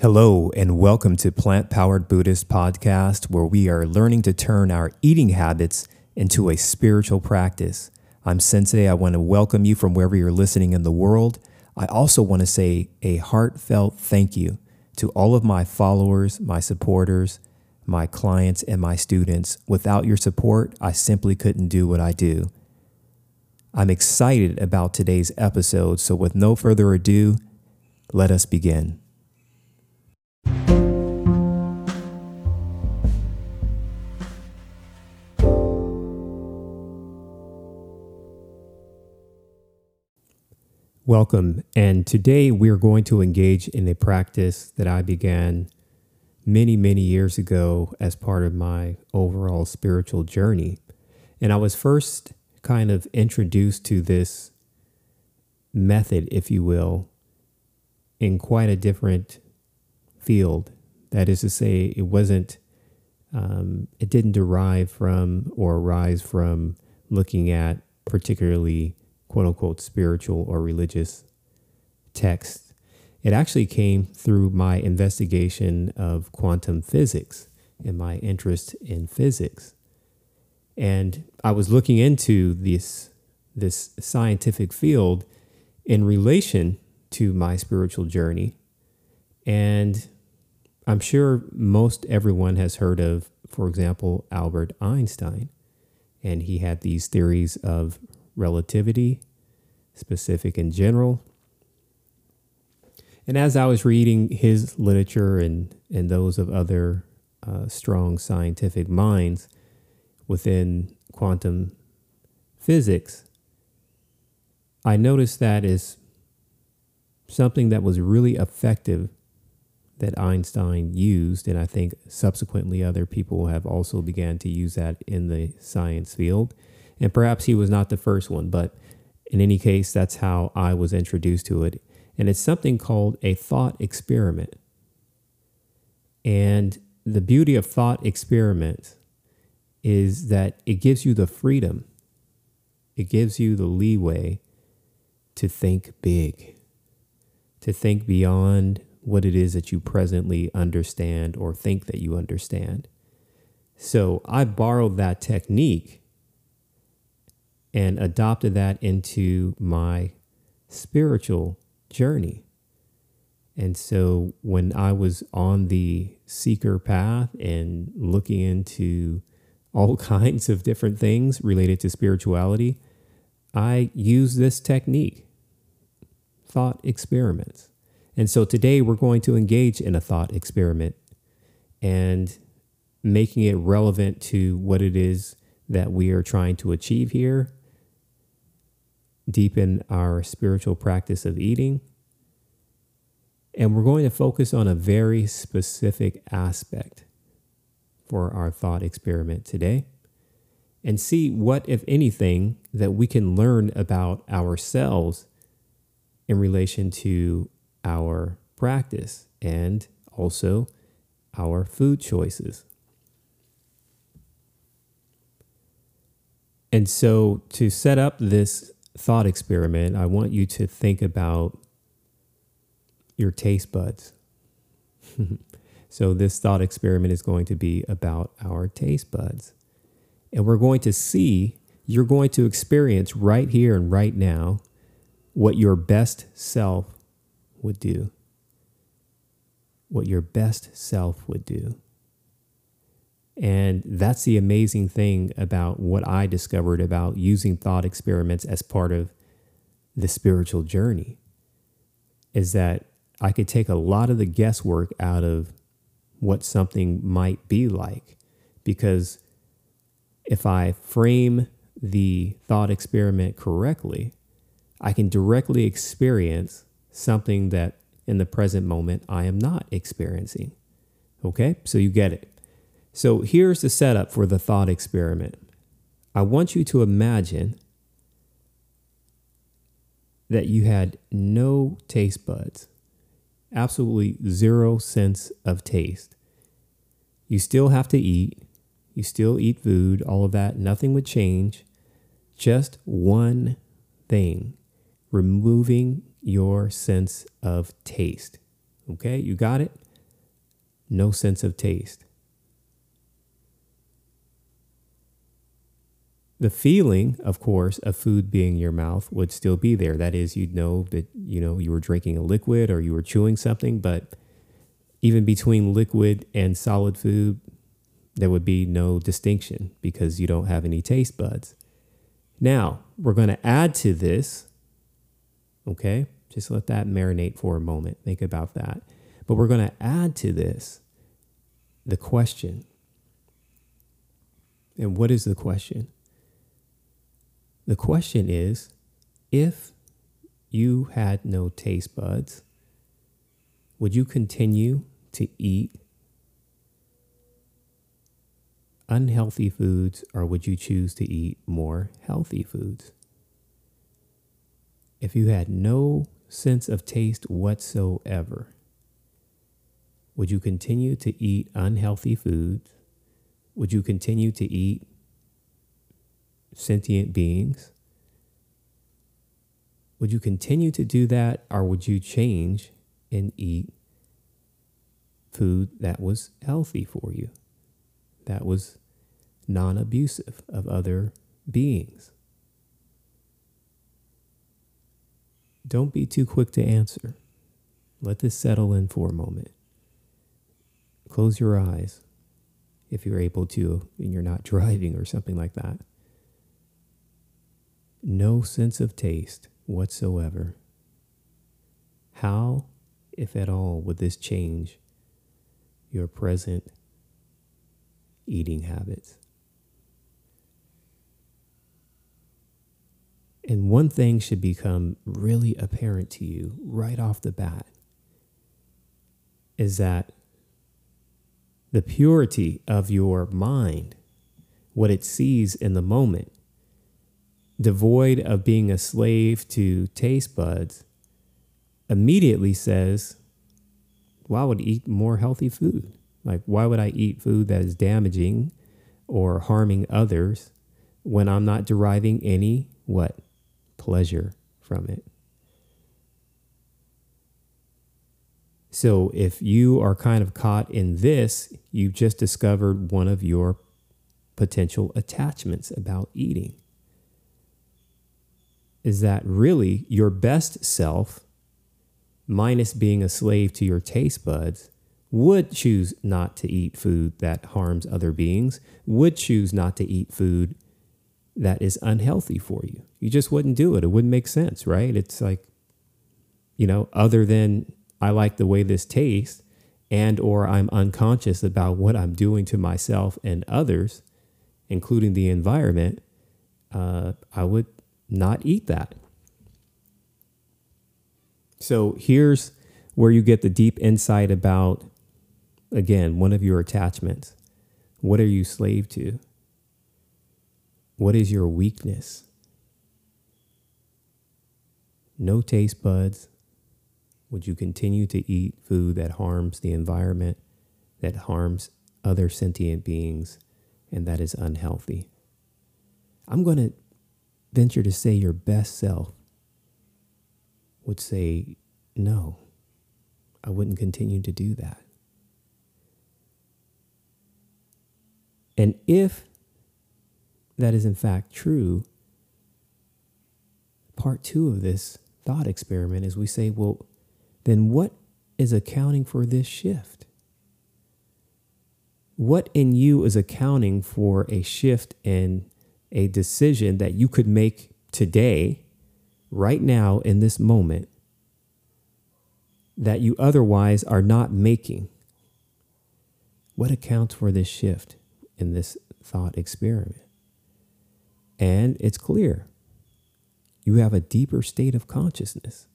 Hello, and welcome to Plant Powered Buddhist Podcast, where we are learning to turn our eating habits into a spiritual practice. I'm Sensei. I want to welcome you from wherever you're listening in the world. I also want to say a heartfelt thank you to all of my followers, my supporters, my clients, and my students. Without your support, I simply couldn't do what I do. I'm excited about today's episode, so with no further ado, let us begin. Welcome, and today we are going to engage in a practice that I began many, many years ago as part of my overall spiritual journey. And I was first kind of introduced to this method, if you will, in quite a different field. That is to say, it wasn't, um, it didn't derive from or arise from looking at particularly quote unquote spiritual or religious text. It actually came through my investigation of quantum physics and my interest in physics. And I was looking into this, this scientific field in relation to my spiritual journey. And I'm sure most everyone has heard of, for example, Albert Einstein. And he had these theories of relativity, specific and general. And as I was reading his literature and, and those of other uh, strong scientific minds within quantum physics, I noticed that is something that was really effective that Einstein used, and I think subsequently other people have also began to use that in the science field. And perhaps he was not the first one, but in any case, that's how I was introduced to it. And it's something called a thought experiment. And the beauty of thought experiments is that it gives you the freedom, it gives you the leeway to think big, to think beyond what it is that you presently understand or think that you understand. So I borrowed that technique and adopted that into my spiritual journey. And so when I was on the seeker path and looking into all kinds of different things related to spirituality, I use this technique, thought experiments. And so today we're going to engage in a thought experiment and making it relevant to what it is that we are trying to achieve here deepen our spiritual practice of eating. And we're going to focus on a very specific aspect for our thought experiment today and see what, if anything, that we can learn about ourselves in relation to our practice and also our food choices. And so, to set up this thought experiment, I want you to think about your taste buds. so, this thought experiment is going to be about our taste buds. And we're going to see, you're going to experience right here and right now what your best self would do. What your best self would do. And that's the amazing thing about what I discovered about using thought experiments as part of the spiritual journey is that I could take a lot of the guesswork out of what something might be like. Because if I frame the thought experiment correctly, I can directly experience something that in the present moment I am not experiencing. Okay, so you get it. So here's the setup for the thought experiment. I want you to imagine that you had no taste buds, absolutely zero sense of taste. You still have to eat, you still eat food, all of that, nothing would change. Just one thing removing your sense of taste. Okay, you got it? no sense of taste. The feeling, of course, of food being in your mouth would still be there. That is, you'd know that you know you were drinking a liquid or you were chewing something, but even between liquid and solid food, there would be no distinction because you don't have any taste buds. Now, we're going to add to this, okay? Just let that marinate for a moment. Think about that. But we're going to add to this the question. And what is the question? The question is if you had no taste buds, would you continue to eat unhealthy foods or would you choose to eat more healthy foods? If you had no sense of taste whatsoever, would you continue to eat unhealthy foods? Would you continue to eat sentient beings? Would you continue to do that or would you change and eat food that was healthy for you, that was non abusive of other beings? Don't be too quick to answer. Let this settle in for a moment. Close your eyes if you're able to and you're not driving or something like that. No sense of taste whatsoever. How, if at all, would this change your present eating habits? And one thing should become really apparent to you right off the bat is that the purity of your mind, what it sees in the moment, devoid of being a slave to taste buds, immediately says, Why would I eat more healthy food? Like, why would I eat food that is damaging or harming others when I'm not deriving any what? pleasure from it. So if you are kind of caught in this, you've just discovered one of your potential attachments about eating. Is that really your best self, minus being a slave to your taste buds, would choose not to eat food that harms other beings, would choose not to eat food that is unhealthy for you. You just wouldn't do it. It wouldn't make sense, right? It's like, you know, other than I like the way this tastes and or I'm unconscious about what I'm doing to myself and others, including the environment, uh, I would not eat that. So here's where you get the deep insight about, again, one of your attachments. What are you slave to? What is your weakness? No taste buds. Would you continue to eat food that harms the environment, that harms other sentient beings, and that is unhealthy? I'm going to venture to say your best self would say, no, I wouldn't continue to do that. And if that is in fact true, part two of this thought experiment is we say, well, then what is accounting for this shift? What in you is accounting for a shift in a decision that you could make today, right now, in this moment, that you otherwise are not making? What accounts for this shift in this thought experiment? And it's clear you have a deeper state of consciousness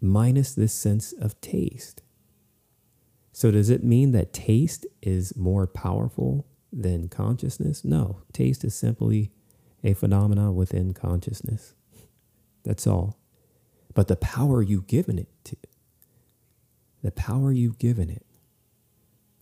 minus this sense of taste. So, does it mean that taste is more powerful than consciousness? No, taste is simply a phenomenon within consciousness. That's all. But the power you've given it to, the power you've given it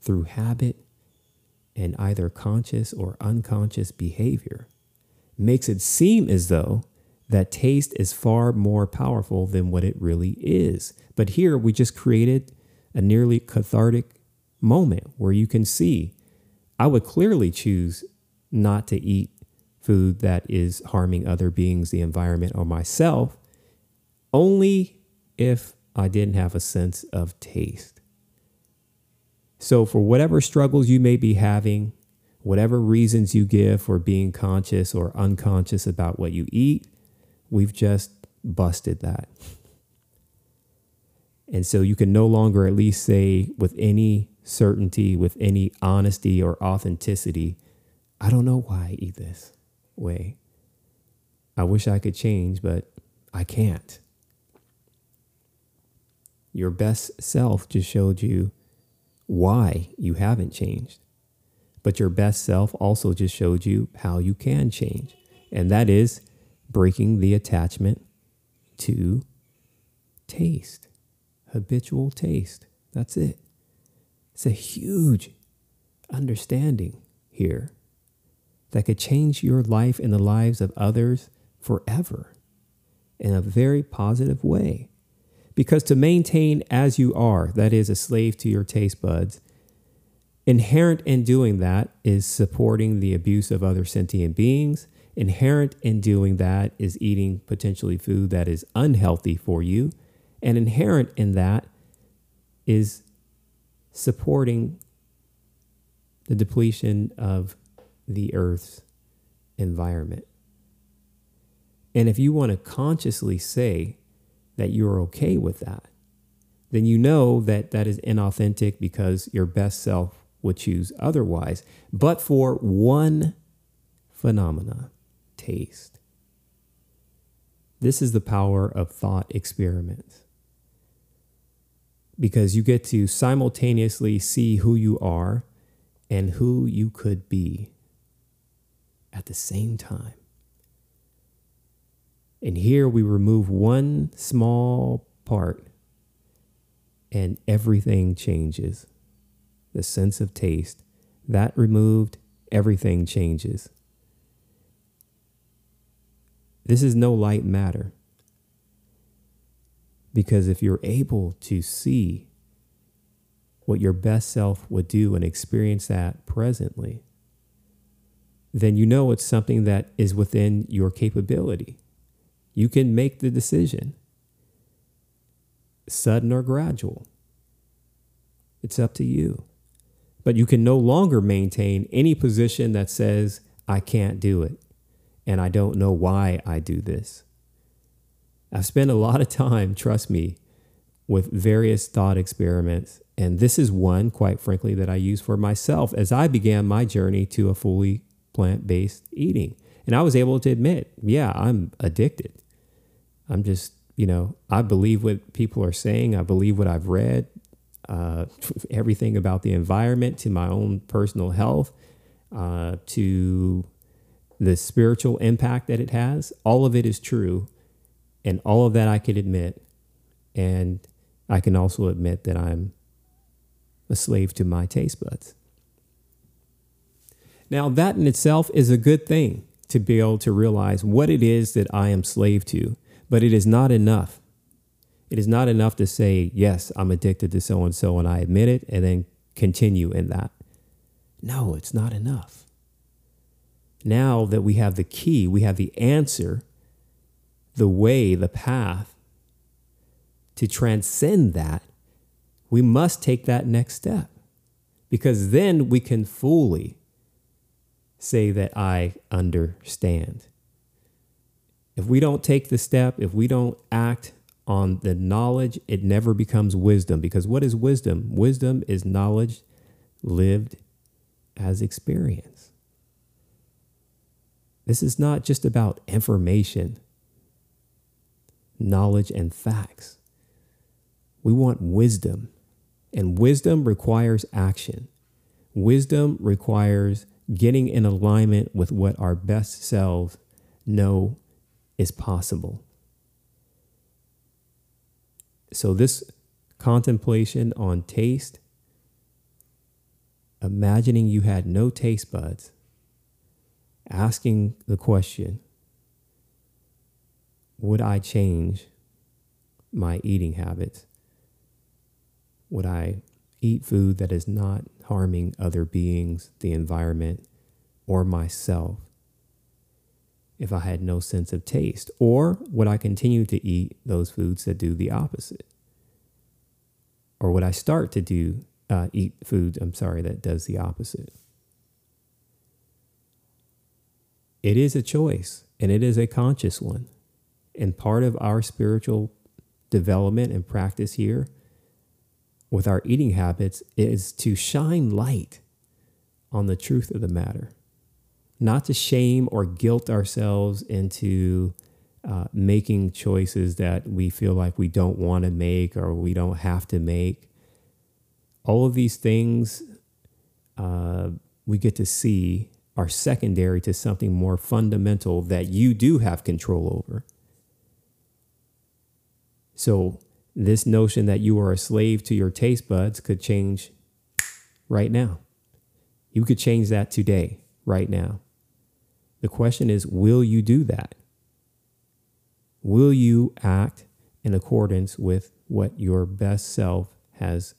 through habit and either conscious or unconscious behavior makes it seem as though that taste is far more powerful than what it really is. But here we just created a nearly cathartic moment where you can see I would clearly choose not to eat food that is harming other beings, the environment, or myself, only if I didn't have a sense of taste. So, for whatever struggles you may be having, whatever reasons you give for being conscious or unconscious about what you eat, we've just busted that. And so you can no longer at least say with any certainty, with any honesty or authenticity, I don't know why I eat this way. I wish I could change, but I can't. Your best self just showed you why you haven't changed. But your best self also just showed you how you can change. And that is breaking the attachment to taste, habitual taste. That's it. It's a huge understanding here that could change your life and the lives of others forever in a very positive way. Because to maintain as you are, that is, a slave to your taste buds, inherent in doing that is supporting the abuse of other sentient beings. Inherent in doing that is eating potentially food that is unhealthy for you. And inherent in that is supporting the depletion of the earth's environment. And if you want to consciously say that you're okay with that, then you know that that is inauthentic because your best self would choose otherwise. But for one phenomena, taste. This is the power of thought experiments. Because you get to simultaneously see who you are and who you could be at the same time. And here we remove one small part and everything changes. The sense of taste, that removed, everything changes. This is no light matter. Because if you're able to see what your best self would do and experience that presently, then you know it's something that is within your capability. You can make the decision, sudden or gradual. It's up to you. But you can no longer maintain any position that says, I can't do it and I don't know why I do this. I've spent a lot of time, trust me, with various thought experiments. And this is one, quite frankly, that I use for myself as I began my journey to a fully plant based eating. And I was able to admit, yeah, I'm addicted. I'm just, you know, I believe what people are saying, I believe what I've read, uh, everything about the environment to my own personal health, uh, to the spiritual impact that it has. All of it is true. And all of that I can admit. And I can also admit that I'm a slave to my taste buds. Now, that in itself is a good thing to be able to realize what it is that I am slave to, but it is not enough. It is not enough to say, yes, I'm addicted to so and so, and I admit it, and then continue in that. No, it's not enough. Now that we have the key, we have the answer, the way, the path to transcend that, we must take that next step because then we can fully say that I understand. If we don't take the step, if we don't act on the knowledge, it never becomes wisdom. Because what is wisdom? Wisdom is knowledge lived as experience. This is not just about information, knowledge, and facts. We want wisdom, and wisdom requires action. Wisdom requires getting in alignment with what our best selves know is possible. So, this contemplation on taste, imagining you had no taste buds, asking the question Would I change my eating habits? Would I eat food that is not harming other beings, the environment, or myself if I had no sense of taste? Or would I continue to eat those foods that do the opposite? Or would I start to do uh, eat food, I'm sorry, that does the opposite? It is a choice and it is a conscious one. And part of our spiritual development and practice here with our eating habits is to shine light on the truth of the matter, not to shame or guilt ourselves into uh, making choices that we feel like we don't want to make or we don't have to make. All of these things uh, we get to see are secondary to something more fundamental that you do have control over. So, this notion that you are a slave to your taste buds could change right now. You could change that today, right now. The question is will you do that? Will you act in accordance with what your best self has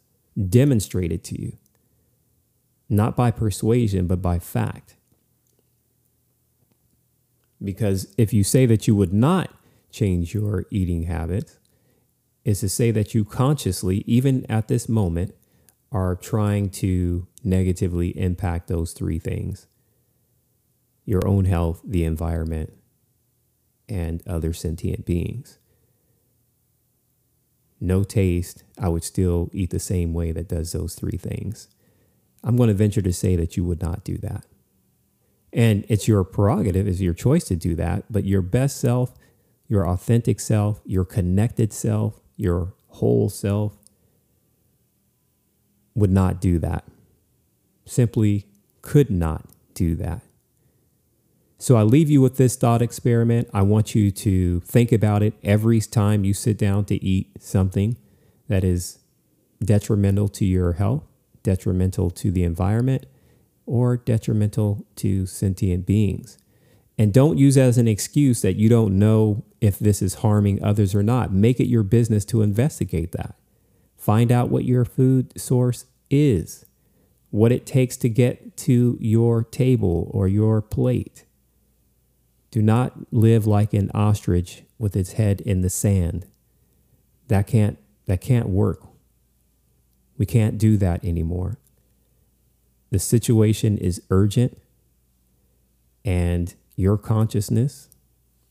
demonstrated to you? Not by persuasion, but by fact. Because if you say that you would not change your eating habits, is to say that you consciously, even at this moment, are trying to negatively impact those three things your own health, the environment, and other sentient beings. No taste, I would still eat the same way that does those three things. I'm going to venture to say that you would not do that. And it's your prerogative, it's your choice to do that, but your best self, your authentic self, your connected self, your whole self would not do that. Simply could not do that. So I leave you with this thought experiment. I want you to think about it every time you sit down to eat something that is detrimental to your health, detrimental to the environment, or detrimental to sentient beings. And don't use as an excuse that you don't know if this is harming others or not. Make it your business to investigate that. Find out what your food source is, what it takes to get to your table or your plate. Do not live like an ostrich with its head in the sand. That can't that can't work. We can't do that anymore. The situation is urgent and your consciousness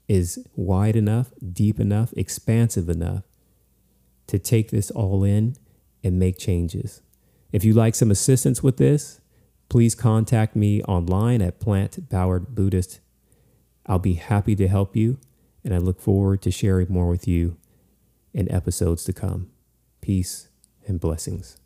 is wide enough, deep enough, expansive enough to take this all in and make changes. If you'd like some assistance with this, please contact me online at Plant Powered Buddhist. I'll be happy to help you, and I look forward to sharing more with you in episodes to come. Peace and blessings.